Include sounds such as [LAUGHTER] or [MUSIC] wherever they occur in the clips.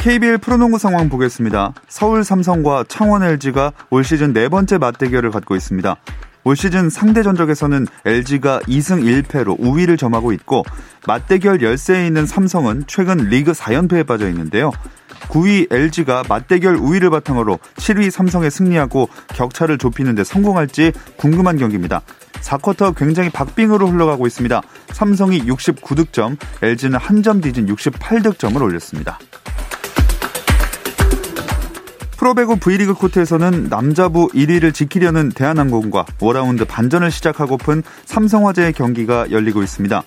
KBL 프로농구 상황 보겠습니다. 서울 삼성과 창원 LG가 올 시즌 네 번째 맞대결을 갖고 있습니다. 올 시즌 상대 전적에서는 LG가 2승 1패로 우위를 점하고 있고 맞대결 열세에 있는 삼성은 최근 리그 4연패에 빠져 있는데요. 9위 LG가 맞대결 우위를 바탕으로 7위 삼성에 승리하고 격차를 좁히는 데 성공할지 궁금한 경기입니다. 4쿼터 굉장히 박빙으로 흘러가고 있습니다. 삼성이 69득점, LG는 한 점 뒤진 68득점을 올렸습니다. 프로배구 V리그 코트에서는 남자부 1위를 지키려는 대한항공과 5라운드 반전을 시작하고픈 삼성화재의 경기가 열리고 있습니다.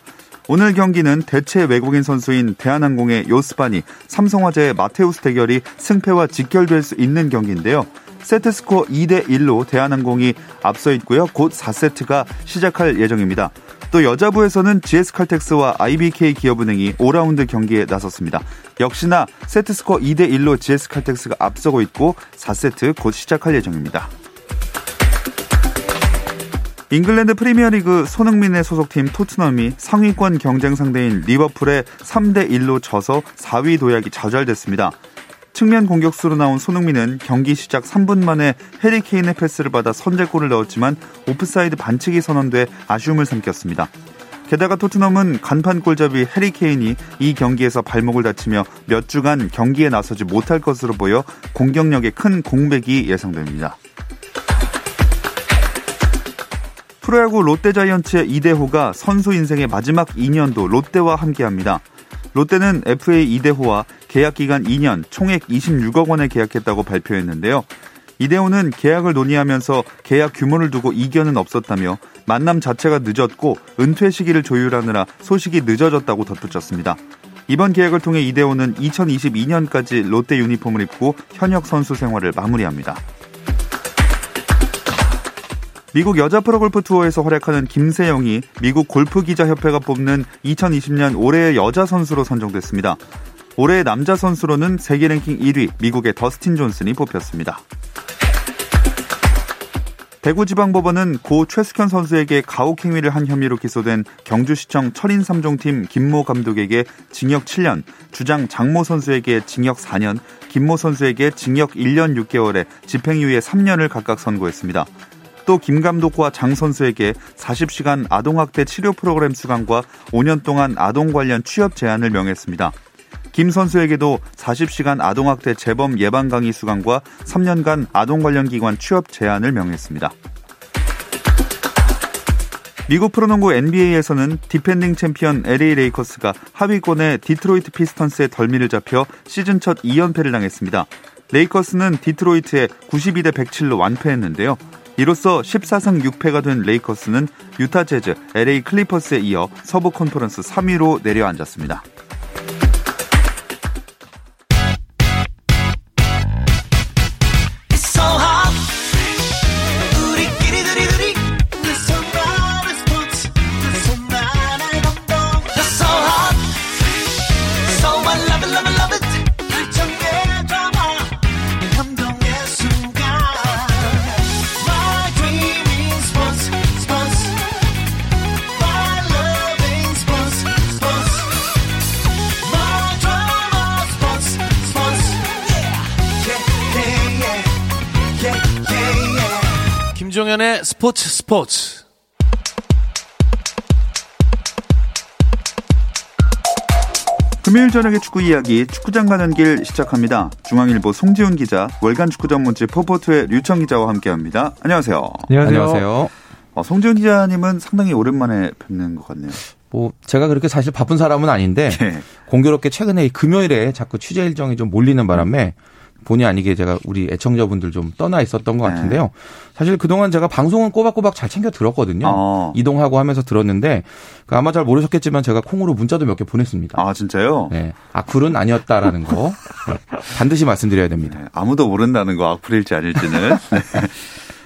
오늘 경기는 대체 외국인 선수인 대한항공의 요스반이 삼성화재의 마테우스 대결이 승패와 직결될 수 있는 경기인데요. 세트스코어 2대 1로 대한항공이 앞서 있고요. 곧 4세트가 시작할 예정입니다. 또 여자부에서는 GS칼텍스와 IBK 기업은행이 5라운드 경기에 나섰습니다. 역시나 세트스코어 2대 1로 GS칼텍스가 앞서고 있고 4세트 곧 시작할 예정입니다. 잉글랜드 프리미어리그 손흥민의 소속팀 토트넘이 상위권 경쟁 상대인 리버풀에 3대 1로 져서 4위 도약이 좌절됐습니다. 측면 공격수로 나온 손흥민은 경기 시작 3분 만에 해리케인의 패스를 받아 선제골을 넣었지만 오프사이드 반칙이 선언돼 아쉬움을 삼켰습니다. 게다가 토트넘은 간판 골잡이 해리케인이 이 경기에서 발목을 다치며 몇 주간 경기에 나서지 못할 것으로 보여 공격력에 큰 공백이 예상됩니다. 프로야구 롯데자이언츠의 이대호가 선수 인생의 마지막 2년도 롯데와 함께합니다. 롯데는 FA 이대호와 계약 기간 2년 총액 26억 원에 계약했다고 발표했는데요. 이대호는 계약을 논의하면서 계약 규모를 두고 이견은 없었다며 만남 자체가 늦었고 은퇴 시기를 조율하느라 소식이 늦어졌다고 덧붙였습니다. 이번 계약을 통해 이대호는 2022년까지 롯데 유니폼을 입고 현역 선수 생활을 마무리합니다. 미국 여자 프로골프 투어에서 활약하는 김세영이 미국 골프기자협회가 뽑는 2020년 올해의 여자 선수로 선정됐습니다. 올해의 남자 선수로는 세계 랭킹 1위 미국의 더스틴 존슨이 뽑혔습니다. 대구지방법원은 고 최숙현 선수에게 가혹 행위를 한 혐의로 기소된 경주시청 철인 3종팀 김모 감독에게 징역 7년, 주장 장모 선수에게 징역 4년, 김모 선수에게 징역 1년 6개월에 집행유예 3년을 각각 선고했습니다. 또 김 감독과 장 선수에게 40시간 아동학대 치료 프로그램 수강과 5년 동안 아동 관련 취업 제한을 명했습니다. 김 선수에게도 40시간 아동학대 재범 예방 강의 수강과 3년간 아동 관련 기관 취업 제한을 명했습니다. 미국 프로농구 NBA에서는 디펜딩 챔피언 LA 레이커스가 하위권의 디트로이트 피스턴스에 덜미를 잡혀 시즌 첫 2연패를 당했습니다. 레이커스는 디트로이트에 92대 107로 완패했는데요. 이로써 14승 6패가 된 레이커스는 유타 재즈, LA 클리퍼스에 이어 서부 컨퍼런스 3위로 내려앉았습니다. 김종현의 스포츠 스포츠. 금요일 저녁의 축구 이야기 축구장 가는 길 시작합니다. 중앙일보 송지훈 기자, 월간 축구 전문지 포포트의 류청 기자와 함께합니다. 안녕하세요. 안녕하세요. 안녕하세요. 어, 송지훈 기자님은 상당히 오랜만에 뵙는 것 같네요. 뭐 제가 그렇게 사실 바쁜 사람은 아닌데 네. 공교롭게 최근에 금요일에 자꾸 취재 일정이 좀 몰리는 바람에 본의 아니게 제가 우리 애청자분들 좀 떠나 있었던 것 네. 같은데요. 사실 그동안 제가 방송은 꼬박꼬박 잘 챙겨 들었거든요. 어. 이동하고 하면서 들었는데 그 아마 잘 모르셨겠지만 제가 콩으로 문자도 몇 개 보냈습니다. 아 진짜요? 네. 악플은 아니었다라는 거 네. [LAUGHS] 반드시 말씀드려야 됩니다. 네, 아무도 모른다는 거 악플일지 아닐지는. [LAUGHS] 네.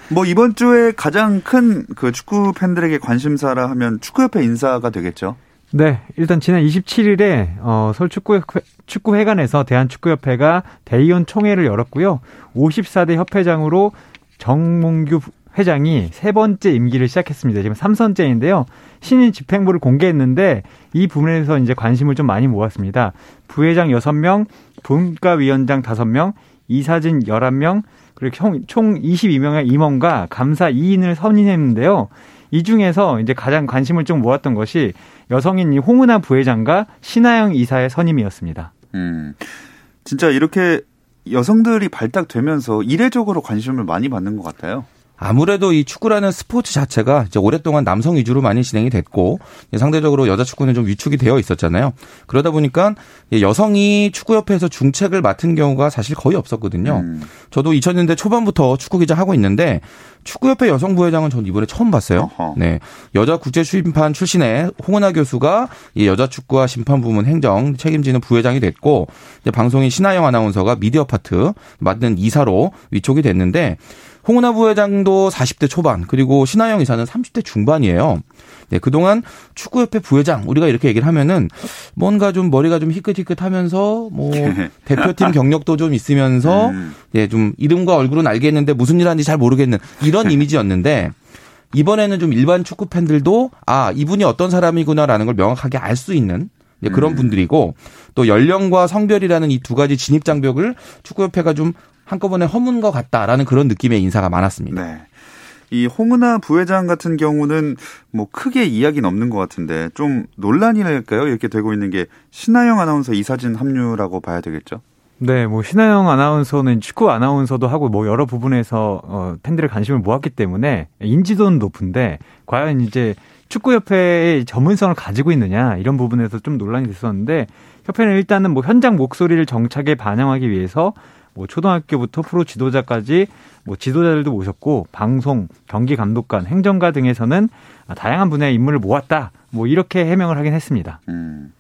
뭐 이번 주에 가장 큰 그 축구 팬들에게 관심사라 하면 축구협회 인사가 되겠죠. 네, 일단 지난 27일에 어, 서울 축구회, 축구회관에서 대한축구협회가 대의원 총회를 열었고요. 54대 협회장으로 정몽규 회장이 세 번째 임기를 시작했습니다. 지금 3선째인데요. 신인 집행부를 공개했는데 이 부분에서 이제 관심을 좀 많이 모았습니다. 부회장 6명, 분과위원장 5명, 이사진 11명, 그리고 총 22명의 임원과 감사 2인을 선임했는데요. 이 중에서 이제 가장 관심을 좀 모았던 것이 여성인 이 홍은아 부회장과 신하영 이사의 선임이었습니다. 음, 진짜 이렇게 여성들이 발탁되면서 이례적으로 관심을 많이 받는 것 같아요. 아무래도 이 축구라는 스포츠 자체가 이제 오랫동안 남성 위주로 많이 진행이 됐고 상대적으로 여자 축구는 좀 위축이 되어 있었잖아요. 그러다 보니까 여성이 축구협회에서 중책을 맡은 경우가 사실 거의 없었거든요. 음. 저도 2000년대 초반부터 축구 기자 하고 있는데 축구협회 여성 부회장은 전 이번에 처음 봤어요. 어허. 네, 여자 국제 심판 출신의 홍은아 교수가 이 여자 축구와 심판 부문 행정 책임지는 부회장이 됐고 방송인 신하영 아나운서가 미디어 파트 맡는 이사로 위촉이 됐는데 홍은아 부회장도 40대 초반 그리고 신하영 이사는 30대 중반이에요. 네, 그동안 축구협회 부회장 우리가 이렇게 얘기를 하면은 뭔가 좀 머리가 좀 희끗희끗하면서 뭐 [LAUGHS] 대표팀 경력도 좀 있으면서 음. 예, 좀 이름과 얼굴은 알겠는데 무슨 일 하는지 잘 모르겠는 이런 [LAUGHS] 이미지였는데 이번에는 좀 일반 축구 팬들도 아, 이분이 어떤 사람이구나라는 걸 명확하게 알 수 있는 예, 그런 분들이고 또 연령과 성별이라는 이 두 가지 진입 장벽을 축구협회가 좀 한꺼번에 허문 것 같다라는 그런 느낌의 인사가 많았습니다. 네. 이 홍은아 부회장 같은 경우는 뭐 크게 이야기는 없는 것 같은데 좀 논란이랄까요? 이렇게 되고 있는 게 신하영 아나운서 이사진 합류라고 봐야 되겠죠? 네, 뭐 신하영 아나운서는 축구 아나운서도 하고 뭐 여러 부분에서 어, 팬들의 관심을 모았기 때문에 인지도는 높은데 과연 이제 축구협회의 전문성을 가지고 있느냐 이런 부분에서 좀 논란이 됐었는데 협회는 일단은 뭐 현장 목소리를 정착에 반영하기 위해서 뭐 초등학교부터 프로 지도자까지 뭐 지도자들도 모셨고 방송, 경기 감독관, 행정가 등에서는 다양한 분야의 인물을 모았다. 뭐 이렇게 해명을 하긴 했습니다. 음.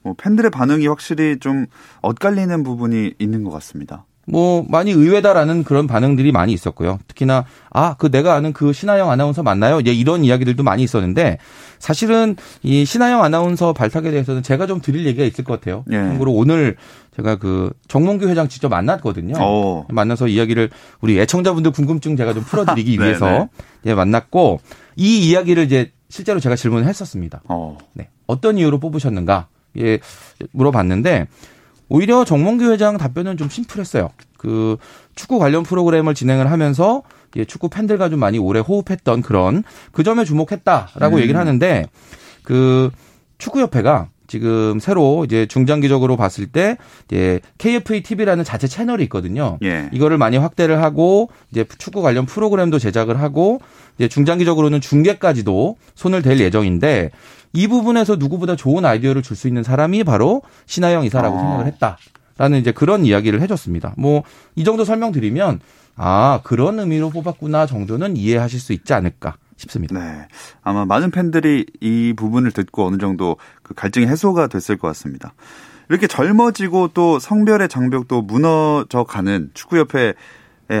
뭐 팬들의 반응이 확실히 좀 엇갈리는 부분이 있는 것 같습니다. 뭐 많이 의외다라는 그런 반응들이 많이 있었고요. 특히나 아 그 내가 아는 그 신하영 아나운서 맞나요? 예, 이런 이야기들도 많이 있었는데 사실은 이 신하영 아나운서 발탁에 대해서는 제가 좀 드릴 얘기가 있을 것 같아요. 예. 참고로 오늘 제가 그 정몽규 회장 직접 만났거든요. 오. 만나서 이야기를 우리 애청자분들 궁금증 제가 좀 풀어드리기. [LAUGHS] 위해서 예, 만났고 이 이야기를 이제 실제로 제가 질문을 했었습니다. 어. 네. 어떤 이유로 뽑으셨는가? 예, 물어봤는데 오히려 정몽규 회장 답변은 좀 심플했어요. 그 축구 관련 프로그램을 진행을 하면서 예, 축구 팬들과 좀 많이 오래 호흡했던 그런 그 점에 주목했다라고 음. 얘기를 하는데 그 축구협회가 지금 새로 이제 중장기적으로 봤을 때 이제 KFA TV라는 자체 채널이 있거든요. 예. 이거를 많이 확대를 하고 이제 축구 관련 프로그램도 제작을 하고 이제 중장기적으로는 중계까지도 손을 댈 예정인데 이 부분에서 누구보다 좋은 아이디어를 줄 수 있는 사람이 바로 신하영 이사라고 아. 생각을 했다라는 이제 그런 이야기를 해줬습니다. 뭐 이 정도 설명드리면 아 그런 의미로 뽑았구나 정도는 이해하실 수 있지 않을까 싶습니다. 네. 아마 많은 팬들이 이 부분을 듣고 어느 정도 그 갈증이 해소가 됐을 것 같습니다. 이렇게 젊어지고 또 성별의 장벽도 무너져 가는 축구협회에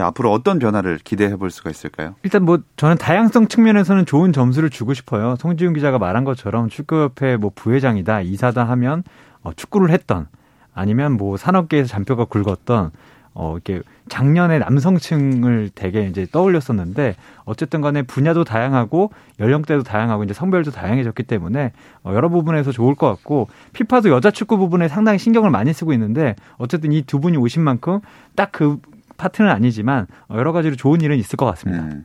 앞으로 어떤 변화를 기대해 볼 수가 있을까요? 일단 뭐 저는 다양성 측면에서는 좋은 점수를 주고 싶어요. 송지훈 기자가 말한 것처럼 축구협회 뭐 부회장이다, 이사다 하면 어, 축구를 했던 아니면 뭐 산업계에서 잔뼈가 굵었던 어 이렇게 작년에 남성층을 되게 이제 떠올렸었는데 어쨌든 간에 분야도 다양하고 연령대도 다양하고 이제 성별도 다양해졌기 때문에 어 여러 부분에서 좋을 것 같고 피파도 여자 축구 부분에 상당히 신경을 많이 쓰고 있는데 어쨌든 이 두 분이 오신 만큼 딱 그 파트는 아니지만 어, 여러 가지로 좋은 일은 있을 것 같습니다. 음.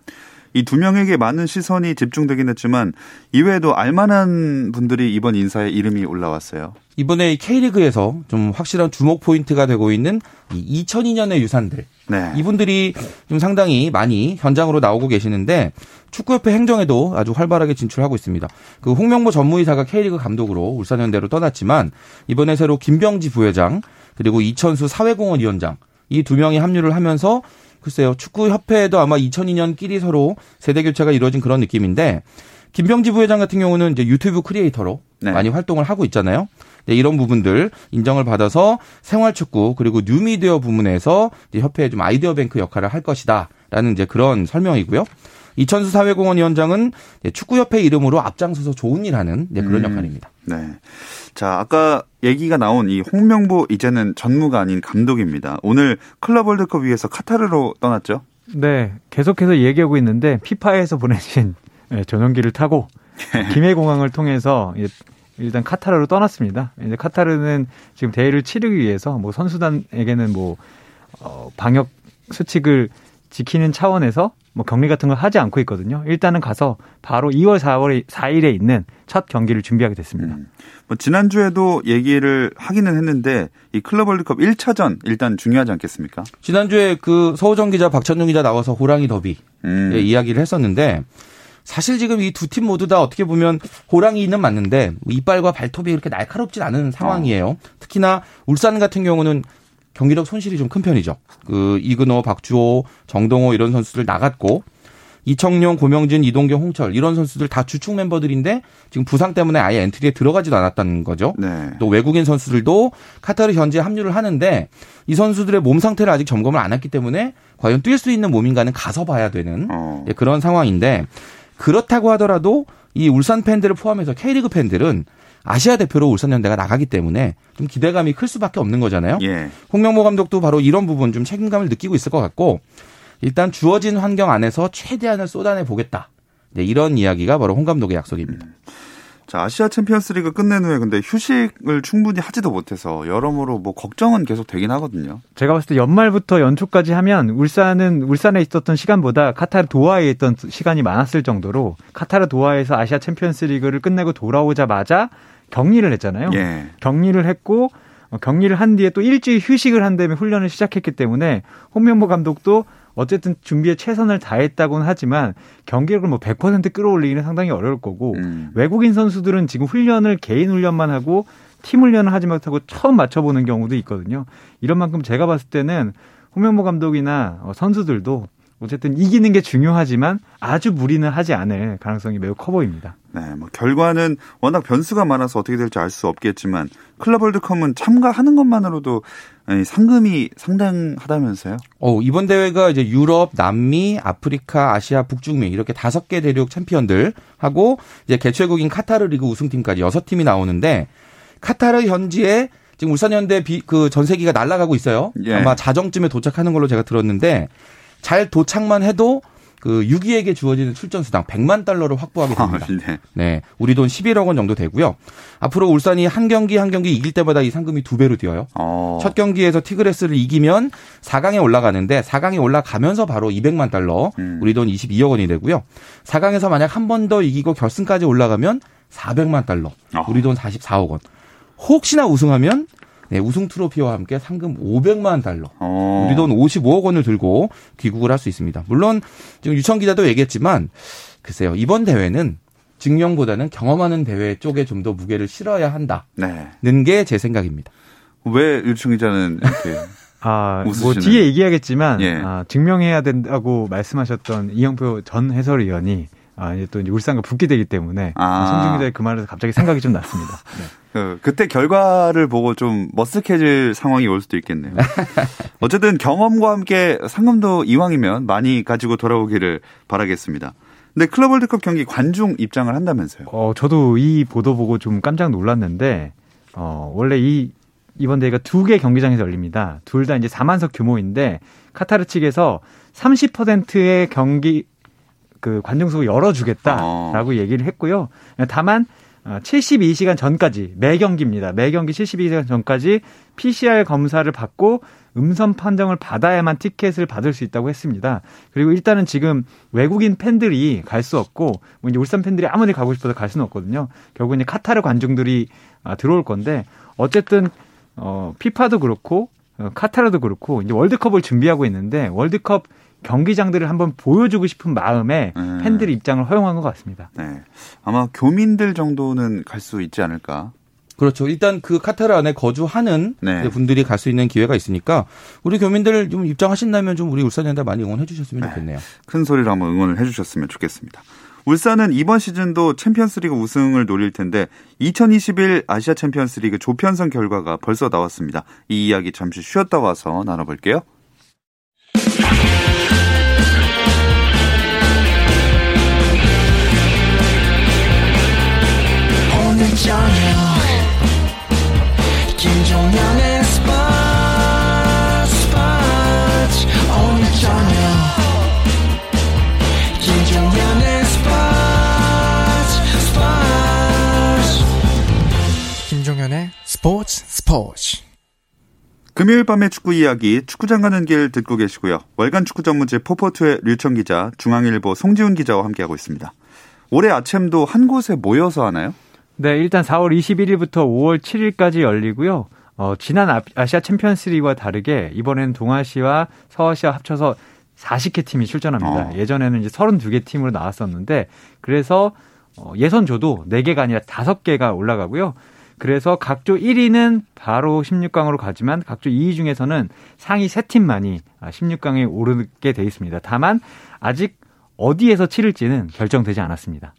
이 두 명에게 많은 시선이 집중되긴 했지만 이외에도 알만한 분들이 이번 인사에 이름이 올라왔어요. 이번에 K리그에서 좀 확실한 주목 포인트가 되고 있는 이 2002년의 유산들 네. 이분들이 좀 상당히 많이 현장으로 나오고 계시는데 축구협회 행정에도 아주 활발하게 진출하고 있습니다. 그 홍명보 전무이사가 K리그 감독으로 울산현대로 떠났지만 이번에 새로 김병지 부회장 그리고 이천수 사회공헌 위원장 이 두 명이 합류를 하면서 글쎄요 축구 협회에도 아마 2002년 끼리 서로 세대 교체가 이루어진 그런 느낌인데 김병지 부회장 같은 경우는 이제 유튜브 크리에이터로 네. 많이 활동을 하고 있잖아요. 네, 이런 부분들 인정을 받아서 생활축구 그리고 뉴미디어 부문에서 협회의 좀 아이디어 뱅크 역할을 할 것이다라는 이제 그런 설명이고요. 이천수 사회공헌 위원장은 축구협회 이름으로 앞장서서 좋은 일 하는 그런 음, 역할입니다. 네. 자, 아까 얘기가 나온 이 홍명보 이제는 전무가 아닌 감독입니다. 오늘 클럽 월드컵 위해서 카타르로 떠났죠? 네. 계속해서 얘기하고 있는데 피파에서 보내신 예, 전용기를 타고 [LAUGHS] 김해공항을 통해서 일단 카타르로 떠났습니다. 이제 카타르는 지금 대회를 치르기 위해서 뭐 선수단에게는 뭐 어, 방역 수칙을 지키는 차원에서 뭐 격리 같은 걸 하지 않고 있거든요. 일단은 가서 바로 2월 4월 4일에 있는 첫 경기를 준비하게 됐습니다. 음. 뭐 지난주에도 얘기를 하기는 했는데 이 클럽 월드컵 1차전 일단 중요하지 않겠습니까? 지난주에 그 서우정 기자 박찬용 기자 나와서 호랑이 더비 음. 예, 이야기를 했었는데 사실 지금 이 두 팀 모두 다 어떻게 보면 호랑이는 맞는데 이빨과 발톱이 그렇게 날카롭진 않은 상황이에요. 어. 특히나 울산 같은 경우는 경기력 손실이 좀 큰 편이죠. 그 이근호, 박주호, 정동호 이런 선수들 나갔고 이청용, 고명진, 이동경, 홍철 이런 선수들 다 주축 멤버들인데 지금 부상 때문에 아예 엔트리에 들어가지도 않았다는 거죠. 네. 또 외국인 선수들도 카타르 현지에 합류를 하는데 이 선수들의 몸 상태를 아직 점검을 안 했기 때문에 과연 뛸 수 있는 몸인가는 가서 봐야 되는 어. 예, 그런 상황인데 그렇다고 하더라도 이 울산 팬들을 포함해서 K리그 팬들은 아시아 대표로 울산현대가 나가기 때문에 좀 기대감이 클 수밖에 없는 거잖아요. 예. 홍명보 감독도 바로 이런 부분 좀 책임감을 느끼고 있을 것 같고 일단 주어진 환경 안에서 최대한을 쏟아내 보겠다. 네, 이런 이야기가 바로 홍 감독의 약속입니다. 음. 자, 아시아 챔피언스 리그 끝낸 후에 근데 휴식을 충분히 하지도 못해서 여러모로 뭐 걱정은 계속 되긴 하거든요. 제가 봤을 때 연말부터 연초까지 하면 울산은 울산에 있었던 시간보다 카타르 도하에 있던 시간이 많았을 정도로 카타르 도하에서 아시아 챔피언스 리그를 끝내고 돌아오자마자 격리를 했잖아요. 예. 격리를 했고 어, 격리를 한 뒤에 또 일주일 휴식을 한 다음에 훈련을 시작했기 때문에 홍명보 감독도 어쨌든 준비에 최선을 다했다고는 하지만 경기력을 뭐 100% 끌어올리기는 상당히 어려울 거고 음. 외국인 선수들은 지금 훈련을 개인 훈련만 하고 팀 훈련을 하지 못하고 처음 맞춰보는 경우도 있거든요. 이런 만큼 제가 봤을 때는 홍명보 감독이나 어, 선수들도 어쨌든 이기는 게 중요하지만 아주 무리는 하지 않을 가능성이 매우 커 보입니다. 네, 뭐 결과는 워낙 변수가 많아서 어떻게 될지 알 수 없겠지만 클럽 월드컵은 참가하는 것만으로도 상금이 상당하다면서요? 어, 이번 대회가 이제 유럽, 남미, 아프리카, 아시아, 북중미 이렇게 다섯 개 대륙 챔피언들 하고 이제 개최국인 카타르 리그 우승팀까지 여섯 팀이 나오는데 카타르 현지에 지금 울산현대 그 전세기가 날아가고 있어요. 예. 아마 자정쯤에 도착하는 걸로 제가 들었는데 잘 도착만 해도 그 6위에게 주어지는 출전 수당 100만 달러를 확보하게 됩니다. 아, 네. 네. 우리 돈 11억 원 정도 되고요. 앞으로 울산이 한 경기 한 경기 이길 때마다 이 상금이 두 배로 뛰어요. 어. 첫 경기에서 티그레스를 이기면 4강에 올라가는데 4강에 올라가면서 바로 200만 달러, 음. 우리 돈 22억 원이 되고요. 4강에서 만약 한 번 더 이기고 결승까지 올라가면 400만 달러, 어. 우리 돈 44억 원. 혹시나 우승하면 네, 우승 트로피와 함께 상금 500만 달러, 어. 우리 돈 55억 원을 들고 귀국을 할 수 있습니다. 물론 지금 유청 기자도 얘기했지만 글쎄요 이번 대회는 증명보다는 경험하는 대회 쪽에 좀 더 무게를 실어야 한다는 네. 게제 생각입니다. 왜 유청 기자는 이렇게 [LAUGHS] 아, 뭐 뒤에 얘기하겠지만 예. 아, 증명해야 된다고 말씀하셨던 이영표 전 해설위원이 아, 이제 또 이제 울산과 붙게 되기 때문에 아. 송중 기자의 그 말에서 갑자기 생각이 좀 났습니다. [LAUGHS] 네. 그, 그때 결과를 보고 좀 머쓱해질 상황이 올 수도 있겠네요. [LAUGHS] 어쨌든 경험과 함께 상금도 이왕이면 많이 가지고 돌아오기를 바라겠습니다. 근데 클럽 월드컵 경기 관중 입장을 한다면서요? 어, 저도 이 보도 보고 좀 깜짝 놀랐는데, 어, 원래 이, 이번 대회가 두 개 경기장에서 열립니다. 둘 다 이제 4만석 규모인데, 카타르 측에서 30%의 경기, 그 관중석을 열어주겠다라고 어. 얘기를 했고요. 다만, 72시간 어, 전까지 매 경기입니다. 매 경기 72시간 전까지 PCR 검사를 받고 음성 판정을 받아야만 티켓을 받을 수 있다고 했습니다. 그리고 일단은 지금 외국인 팬들이 갈 수 없고 뭐 이제 울산 팬들이 아무리 가고 싶어도 갈 수는 없거든요. 결국 이제 카타르 관중들이 아, 들어올 건데 어쨌든 어 피파도 그렇고 어, 카타르도 그렇고 이제 월드컵을 준비하고 있는데 월드컵 경기장들을 한번 보여주고 싶은 마음에 네. 팬들의 입장을 허용한 것 같습니다. 네. 아마 교민들 정도는 갈 수 있지 않을까. 그렇죠. 일단 그 카타르 안에 거주하는 네. 분들이 갈 수 있는 기회가 있으니까 우리 교민들 좀 입장하신다면 좀 우리 울산현대 많이 응원해 주셨으면 좋겠네요. 큰 소리로 한번 응원을 해 주셨으면 좋겠습니다. 울산은 이번 시즌도 챔피언스리그 우승을 노릴 텐데 2021 아시아 챔피언스리그 조편성 결과가 벌써 나왔습니다. 이 이야기 잠시 쉬었다 와서 나눠볼게요. 스포츠 스포츠 금요일 밤의 축구 이야기 축구장 가는 길 듣고 계시고요. 월간 축구 전문지 포포투의 류청 기자, 중앙일보 송지훈 기자와 함께하고 있습니다. 올해 아침도 한 곳에 모여서 하나요? 네, 일단 4월 21일부터 5월 7일까지 열리고요. 어, 지난 아- 아시아 챔피언스리그와 다르게 이번에는 동아시아, 서아시아 합쳐서 40개 팀이 출전합니다. 어. 예전에는 이제 32개 팀으로 나왔었는데 그래서 어, 예선조도 4개가 아니라 5개가 올라가고요. 그래서 각조 1위는 바로 16강으로 가지만 각조 2위 중에서는 상위 3팀만이 16강에 오르게 돼 있습니다. 다만 아직 어디에서 치를지는 결정되지 않았습니다.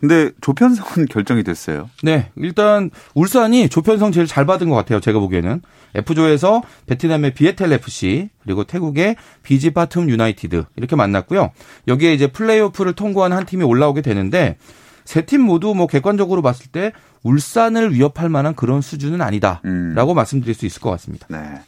근데 조편성은 [LAUGHS] 결정이 됐어요. 네, 일단 울산이 조편성 제일 잘 받은 것 같아요. 제가 보기에는 F조에서 베트남의 비에텔 FC 그리고 태국의 비지 바툼 유나이티드 이렇게 만났고요. 여기에 이제 플레이오프를 통과한 한 팀이 올라오게 되는데 세 팀 모두 뭐 객관적으로 봤을 때 울산을 위협할 만한 그런 수준은 아니다라고 음. 말씀드릴 수 있을 것 같습니다. 네.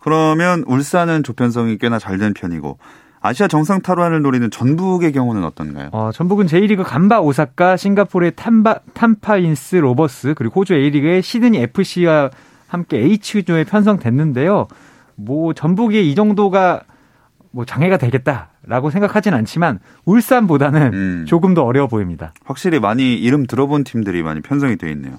그러면 울산은 조편성이 꽤나 잘 된 편이고 아시아 정상 탈환을 노리는 전북의 경우는 어떤가요? 어, 전북은 J리그 간바 오사카, 싱가포르의 탐바, 탐파인스 로버스, 그리고 호주 A리그의 시드니 FC와 함께 H조에 편성됐는데요. 뭐, 전북이 이 정도가 뭐 장애가 되겠다 라고 생각하진 않지만, 울산보다는 음. 조금 더 어려워 보입니다. 확실히 많이 이름 들어본 팀들이 많이 편성이 돼 있네요.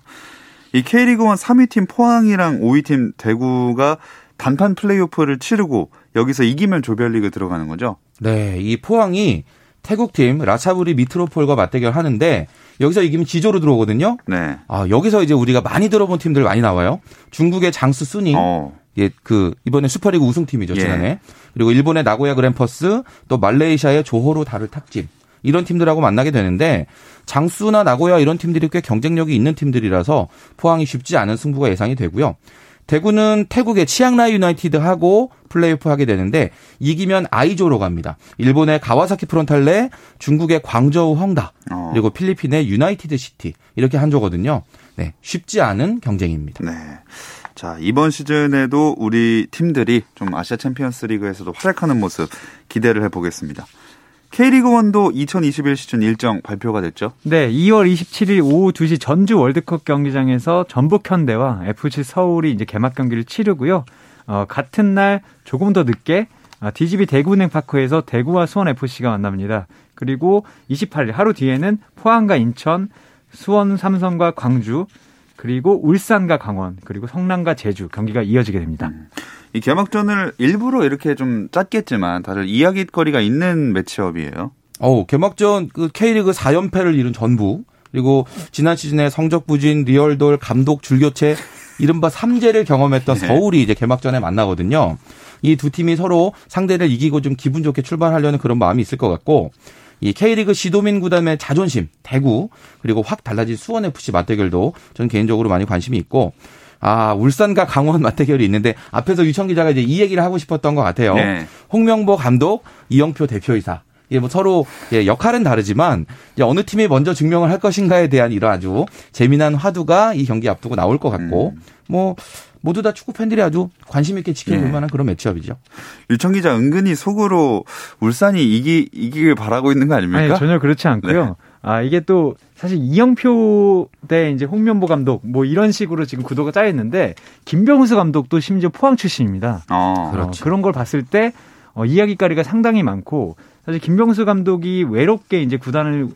이 K리그1 3위 팀 포항이랑 5위 팀 대구가 단판 플레이오프를 치르고 여기서 이기면 조별리그 들어가는 거죠? 네, 이 포항이 태국팀 라차부리 미트로폴과 맞대결 하는데 여기서 이기면 지조로 들어오거든요. 네. 아, 여기서 이제 우리가 많이 들어본 팀들 많이 나와요. 중국의 장수 수닝, 어. 예, 그 이번에 슈퍼리그 우승팀이죠 예. 지난해. 그리고 일본의 나고야 그랜퍼스, 또 말레이시아의 조호로 다룰 탁짐 이런 팀들하고 만나게 되는데 장수나 나고야 이런 팀들이 꽤 경쟁력이 있는 팀들이라서 포항이 쉽지 않은 승부가 예상이 되고요. 대구는 태국의 치앙라이 유나이티드하고 플레이오프 하게 되는데 이기면 I조로 갑니다. 일본의 가와사키 프론탈레, 중국의 광저우 헝다, 어. 그리고 필리핀의 유나이티드 시티 이렇게 한 조거든요. 네, 쉽지 않은 경쟁입니다. 네. 자, 이번 시즌에도 우리 팀들이 좀 아시아 챔피언스 리그에서도 활약하는 모습 기대를 해보겠습니다. K리그1도 2021 시즌 일정 발표가 됐죠? 네, 2월 27일 오후 2시 전주 월드컵 경기장에서 전북 현대와 FC 서울이 이제 개막 경기를 치르고요. 어, 같은 날 조금 더 늦게 아, DGB 대구은행 파크에서 대구와 수원 FC가 만납니다. 그리고 28일 하루 뒤에는 포항과 인천, 수원 삼성과 광주, 그리고 울산과 강원, 그리고 성남과 제주 경기가 이어지게 됩니다. 이 개막전을 일부러 이렇게 좀 짰겠지만 다들 이야기거리가 있는 매치업이에요. 어우, 개막전 그 K리그 4연패를 이룬 전북 그리고 지난 시즌에 성적 부진, 리얼돌, 감독 줄교체 이른바 삼재를 경험했던 네. 서울이 이제 개막전에 만나거든요. 이 두 팀이 서로 상대를 이기고 좀 기분 좋게 출발하려는 그런 마음이 있을 것 같고 이 K리그 시도민 구단의 자존심, 대구 그리고 확 달라진 수원 FC 맞대결도 저는 개인적으로 많이 관심이 있고 아 울산과 강원 맞대결이 있는데 앞에서 유청 기자가 이제 이 얘기를 하고 싶었던 것 같아요. 네. 홍명보 감독, 이영표 대표이사. 이게 뭐 서로 예, 역할은 다르지만 이제 어느 팀이 먼저 증명을 할 것인가에 대한 이런 아주 재미난 화두가 이 경기 앞두고 나올 것 같고 뭐 모두 다 축구 팬들이 아주 관심 있게 지켜볼 네. 만한 그런 매치업이죠. 유청 기자 은근히 속으로 울산이 이기 이기길 바라고 있는 거 아닙니까? 아니, 전혀 그렇지 않고요. 네. 아, 이게 또 사실 이영표 대 이제 홍명보 감독 뭐 이런 식으로 지금 구도가 짜여 있는데 김병수 감독도 심지어 포항 출신입니다. 어. 그렇죠. 어, 그런 걸 봤을 때 어, 이야기거리가 상당히 많고 사실 김병수 감독이 외롭게 이제 구단을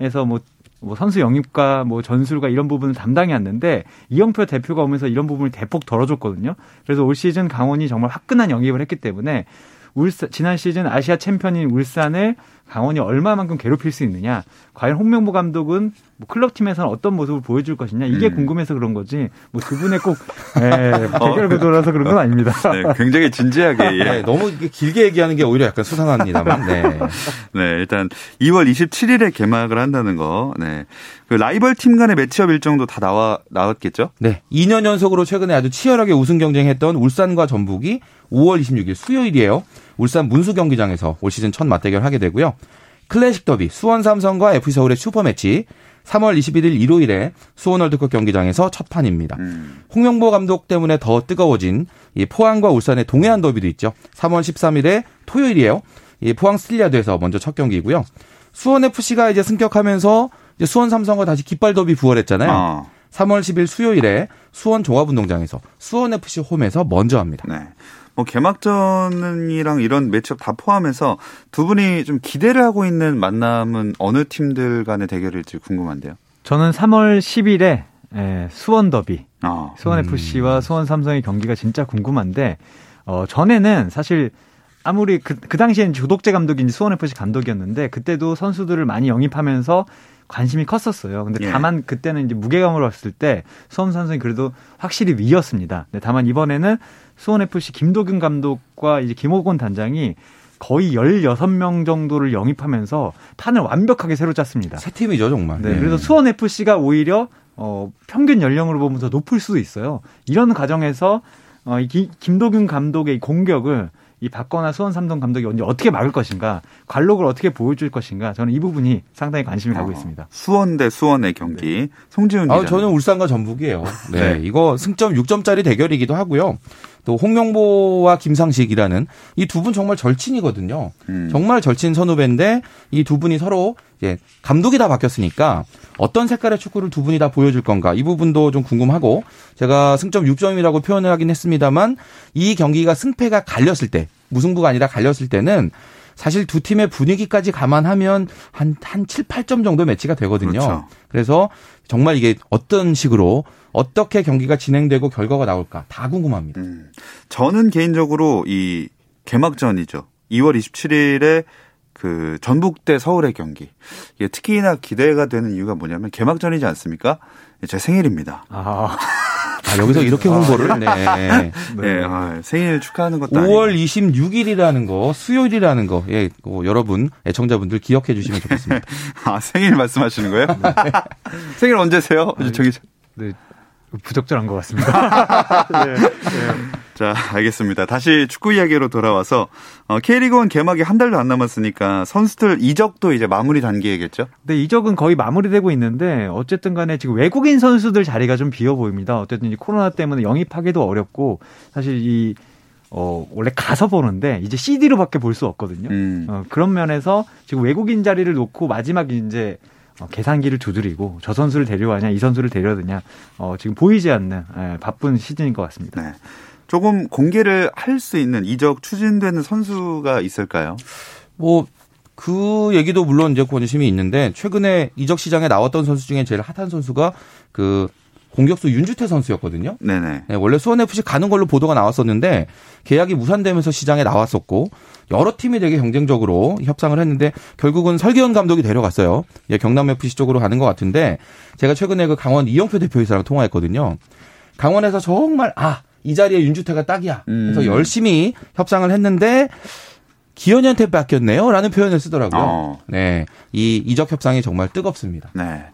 해서 뭐, 뭐 선수 영입과 뭐 전술과 이런 부분을 담당해왔는데 이영표 대표가 오면서 이런 부분을 대폭 덜어줬거든요. 그래서 올 시즌 강원이 정말 화끈한 영입을 했기 때문에 울산 지난 시즌 아시아 챔피언인 울산을 강원이 얼마만큼 괴롭힐 수 있느냐. 과연 홍명보 감독은 뭐 클럽 팀에서는 어떤 모습을 보여줄 것이냐. 이게 음. 궁금해서 그런 거지. 뭐 두 분의 꼭 [LAUGHS] 예, 대결 구도라서 그런 건 아닙니다. 네, 굉장히 진지하게 예. 네, 너무 길게 얘기하는 게 오히려 약간 수상합니다만. 네. [LAUGHS] 네, 일단 2월 27일에 개막을 한다는 거. 네. 그 라이벌 팀 간의 매치업 일정도 다 나와 나왔겠죠? 네. 2년 연속으로 최근에 아주 치열하게 우승 경쟁했던 울산과 전북이 5월 26일 수요일이에요. 울산 문수 경기장에서 올 시즌 첫 맞대결 하게 되고요. 클래식 더비 수원 삼성과 FC 서울의 슈퍼매치 3월 21일 일요일에 수원 월드컵 경기장에서 첫 판입니다. 음. 홍명보 감독 때문에 더 뜨거워진 이 포항과 울산의 동해안 더비도 있죠. 3월 13일에 토요일이에요. 이 포항 스틸야드에서 먼저 첫 경기고요. 수원 FC가 이제 승격하면서 이제 수원 삼성과 다시 깃발 더비 부활했잖아요. 아, 3월 10일 수요일에 수원 종합운동장에서 수원 FC 홈에서 먼저 합니다. 네. 뭐 개막전이랑 이런 매치업 다 포함해서 두 분이 좀 기대를 하고 있는 만남은 어느 팀들 간의 대결일지 궁금한데요. 저는 3월 10일에 예, 수원 더비 아, 수원 FC와 수원 삼성의 경기가 진짜 궁금한데 어 전에는 사실 아무리 그, 그 당시엔 조덕재 감독이 이제 수원 FC 감독이었는데 그때도 선수들을 많이 영입하면서 관심이 컸었어요. 근데 예. 다만 그때는 이제 무게감으로 봤을 때 수원 삼성이 그래도 확실히 위였습니다. 네, 다만 이번에는 수원 FC 김도균 감독과 이제 김호곤 단장이 거의 16명 정도를 영입하면서 판을 완벽하게 새로 짰습니다. 새 팀이죠, 정말. 네, 그래서 수원 FC가 오히려 어, 평균 연령으로 보면 더 높을 수도 있어요. 이런 과정에서 어, 이 기- 김도균 감독의 이 공격을 이 박거나 수원 삼성 감독이 언제 어떻게 막을 것인가, 관록을 어떻게 보여줄 것인가, 저는 이 부분이 상당히 관심이 가고 어, 있습니다. 수원 대 수원의 경기. 송지훈 아, 기자. 저는 울산과 전북이에요. 네, 네. 이거 승점 6점짜리 대결이기도 하고요. 또 홍명보와 김상식이라는 이 두 분 정말 절친이거든요. 음. 정말 절친 선후배인데 이 두 분이 서로 이제 감독이 다 바뀌었으니까 어떤 색깔의 축구를 두 분이 다 보여줄 건가 이 부분도 좀 궁금하고 제가 승점 6점이라고 표현을 하긴 했습니다만 이 경기가 승패가 갈렸을 때 무승부가 아니라 갈렸을 때는 사실 두 팀의 분위기까지 감안하면 한, 한 7, 8점 정도 매치가 되거든요. 그렇죠. 그래서 정말 이게 어떤 식으로 어떻게 경기가 진행되고 결과가 나올까 다 궁금합니다. 음, 저는 개인적으로 이 개막전이죠. 2월 27일에 그 전북 대 서울의 경기. 이게 특히나 기대가 되는 이유가 뭐냐면 개막전이지 않습니까? 제 생일입니다. 아, 아, 여기서 이렇게 홍보를 네. 네, 아, 생일 축하하는 것도 5월 아니고. 26일이라는 거, 수요일이라는 거, 예, 어, 여러분, 애청자분들 기억해 주시면 좋겠습니다. [LAUGHS] 아, 생일 말씀하시는 거예요? [LAUGHS] 생일 언제세요? 저기 네, 부적절한 것 같습니다. [LAUGHS] 자, 알겠습니다. 다시 축구 이야기로 돌아와서 어, K리그1 개막이 한 달도 안 남았으니까 선수들 이적도 이제 마무리 단계겠죠? 근데 이적은 거의 마무리되고 있는데 어쨌든 간에 지금 외국인 선수들 자리가 좀 비어 보입니다. 어쨌든 이 코로나 때문에 영입하기도 어렵고 사실 이 어, 원래 가서 보는데 이제 CD로밖에 볼 수 없거든요. 음. 어, 그런 면에서 지금 외국인 자리를 놓고 마지막 이제 어, 계산기를 두드리고 저 선수를 데려가냐 이 선수를 데려드냐 어, 지금 보이지 않는 예, 바쁜 시즌인 것 같습니다. 네. 조금 공개를 할 수 있는 이적 추진되는 선수가 있을까요? 뭐, 그 얘기도 물론 이제 관심이 있는데, 최근에 이적 시장에 나왔던 선수 중에 제일 핫한 선수가 그 공격수 윤주태 선수였거든요. 네네. 네, 원래 수원FC 가는 걸로 보도가 나왔었는데 계약이 무산되면서 시장에 나왔었고 여러 팀이 되게 경쟁적으로 협상을 했는데 결국은 설기현 감독이 데려갔어요. 예, 경남FC 쪽으로 가는 것 같은데 제가 최근에 그 강원 이영표 대표이사랑 통화했거든요. 강원에서 정말 아 이 자리에 윤주태가 딱이야. 그래서 음. 열심히 협상을 했는데 기현이한테 뺏겼네요라는 표현을 쓰더라고요. 어. 네, 이 이적 협상이 정말 뜨겁습니다. 네.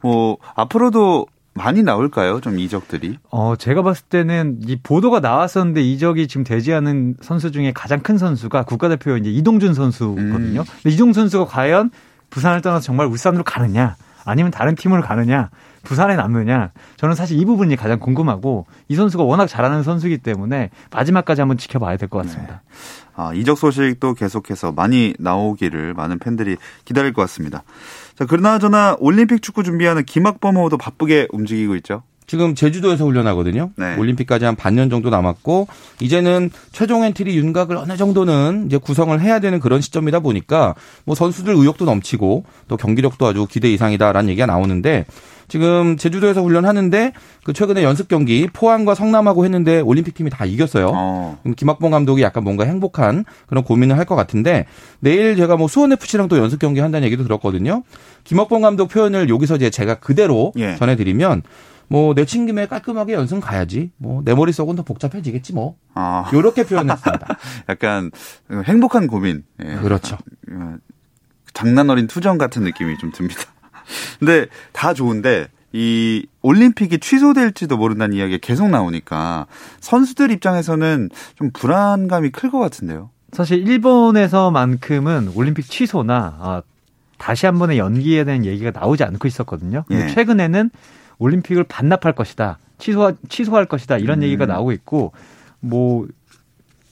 뭐 앞으로도 많이 나올까요? 좀 이적들이. 어, 제가 봤을 때는 이 보도가 나왔었는데 이적이 지금 되지 않은 선수 중에 가장 큰 선수가 국가대표 이제 이동준 선수거든요. 음. 근데 이동준 선수가 과연 부산을 떠나서 정말 울산으로 가느냐, 아니면 다른 팀으로 가느냐, 부산에 남느냐, 저는 사실 이 부분이 가장 궁금하고 이 선수가 워낙 잘하는 선수이기 때문에 마지막까지 한번 지켜봐야 될 것 같습니다. 아, 이적 소식도 계속해서 많이 나오기를 많은 팬들이 기다릴 것 같습니다. 자, 그나저나 올림픽 축구 준비하는 김학범호도 바쁘게 움직이고 있죠. 지금 제주도에서 훈련하거든요. 네. 올림픽까지 한 반년 정도 남았고 이제는 최종 엔트리 윤곽을 어느 정도는 이제 구성을 해야 되는 그런 시점이다 보니까 뭐 선수들 의욕도 넘치고 또 경기력도 아주 기대 이상이다라는 얘기가 나오는데 지금 제주도에서 훈련하는데 그 최근에 연습 경기 포항과 성남하고 했는데 올림픽 팀이 다 이겼어요. 어. 김학범 감독이 약간 뭔가 행복한 그런 고민을 할 것 같은데 내일 제가 뭐 수원 FC랑 또 연습 경기 한다는 얘기도 들었거든요. 김학봉 감독 표현을 여기서 이제 제가 그대로 예. 전해드리면 뭐 내친 김에 깔끔하게 연승 가야지. 뭐 내 머릿속은 더 복잡해지겠지 뭐. 아, 요렇게 표현했습니다. [LAUGHS] 약간 행복한 고민. 예. 그렇죠. 어, 장난 어린 투정 같은 느낌이 좀 듭니다. [LAUGHS] 근데 다 좋은데 이 올림픽이 취소될지도 모른다는 이야기가 계속 나오니까 선수들 입장에서는 좀 불안감이 클 것 같은데요. 사실 일본에서만큼은 올림픽 취소나 아, 다시 한 번의 연기에 대한 얘기가 나오지 않고 있었거든요. 근데 예. 최근에는 올림픽을 반납할 것이다, 취소 취소할 것이다 이런 음. 얘기가 나오고 있고 뭐,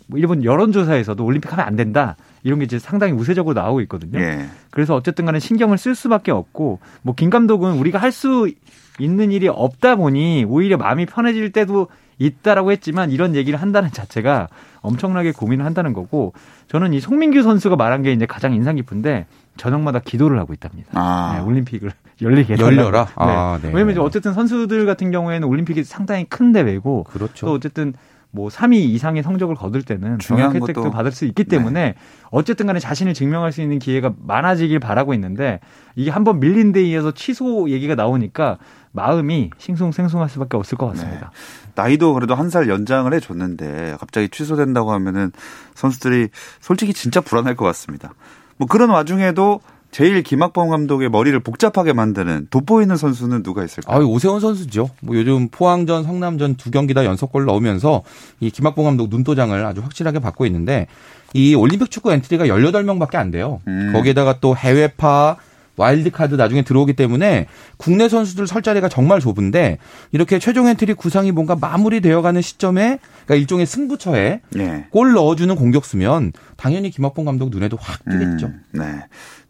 뭐 일본 여론조사에서도 올림픽 하면 안 된다 이런 게 이제 상당히 우세적으로 나오고 있거든요. 예. 그래서 어쨌든 간에 신경을 쓸 수밖에 없고 뭐 김 감독은 우리가 할 수 있는 일이 없다 보니 오히려 마음이 편해질 때도 있다라고 했지만 이런 얘기를 한다는 자체가 엄청나게 고민을 한다는 거고 저는 이 송민규 선수가 말한 게 이제 가장 인상 깊은데 저녁마다 기도를 하고 있답니다. 아. 네, 올림픽을 열리게. 열려라? 네. 아, 네. 왜냐면 이제 어쨌든 선수들 같은 경우에는 올림픽이 상당히 큰 대회고 그렇죠. 또 어쨌든 뭐 3위 이상의 성적을 거둘 때는 중요한 혜택도 것도- 받을 수 있기 때문에 어쨌든 간에 자신을 증명할 수 있는 기회가 많아지길 바라고 있는데 이게 한번 밀린 데 의해서 취소 얘기가 나오니까 마음이 싱숭생숭할 수밖에 없을 것 같습니다. 나이도 그래도 한 살 연장을 해줬는데 갑자기 취소된다고 하면은 선수들이 솔직히 진짜 불안할 것 같습니다. 뭐 그런 와중에도 제일 김학범 감독의 머리를 복잡하게 만드는 돋보이는 선수는 누가 있을까요? 아, 오세훈 선수죠. 뭐 요즘 포항전, 성남전 두 경기 다 연속골 넣으면서 이 김학봉 감독 눈도장을 아주 확실하게 받고 있는데 이 올림픽 축구 엔트리가 18명밖에 안 돼요. 음. 거기에다가 또 해외파 와일드카드 나중에 들어오기 때문에 국내 선수들 설 자리가 정말 좁은데 이렇게 최종 엔트리 구상이 뭔가 마무리되어가는 시점에 그러니까 일종의 승부처에 예. 골 넣어주는 공격수면 당연히 김학범 감독 눈에도 확 띄겠죠. 음, 네.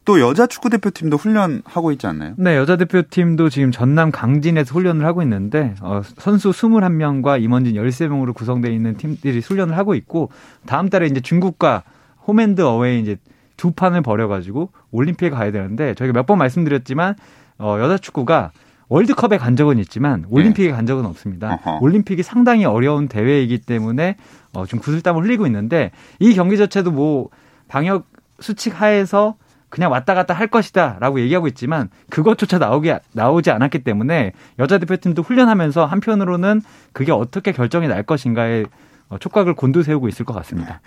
또 여자 축구 대표팀도 훈련하고 있지 않나요? 네, 여자 대표팀도 지금 전남 강진에서 훈련을 하고 있는데 어, 선수 21명과 임원진 13명으로 구성되어 있는 팀들이 훈련을 하고 있고 다음 달에 이제 중국과 홈앤드 어웨이 이제 두 판을 벌여 가지고 올림픽에 가야 되는데 저희가 몇 번 말씀드렸지만 어, 여자 축구가 월드컵에 간 적은 있지만 올림픽에 간 적은 없습니다. 어허. 올림픽이 상당히 어려운 대회이기 때문에 어, 좀 구슬땀을 흘리고 있는데 이 경기 자체도 뭐 방역 수칙 하에서 그냥 왔다 갔다 할 것이다라고 얘기하고 있지만 그것조차 나오기 나오지 않았기 때문에 여자 대표팀도 훈련하면서 한편으로는 그게 어떻게 결정이 날 것인가에 어, 촉각을 곤두세우고 있을 것 같습니다.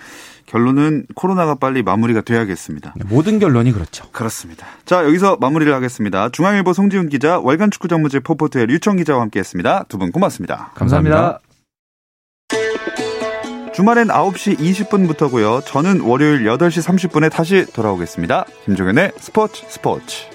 결론은 코로나가 빨리 마무리가 돼야겠습니다. 모든 결론이 그렇죠. 그렇습니다. 자, 여기서 마무리를 하겠습니다. 중앙일보 송지훈 기자, 월간 축구 전문지 포포트의 류청 기자와 함께 했습니다. 두 분 고맙습니다. 감사합니다. 주말엔 9시 20분부터고요. 저는 월요일 8시 30분에 다시 돌아오겠습니다. 김종현의 스포츠 스포츠.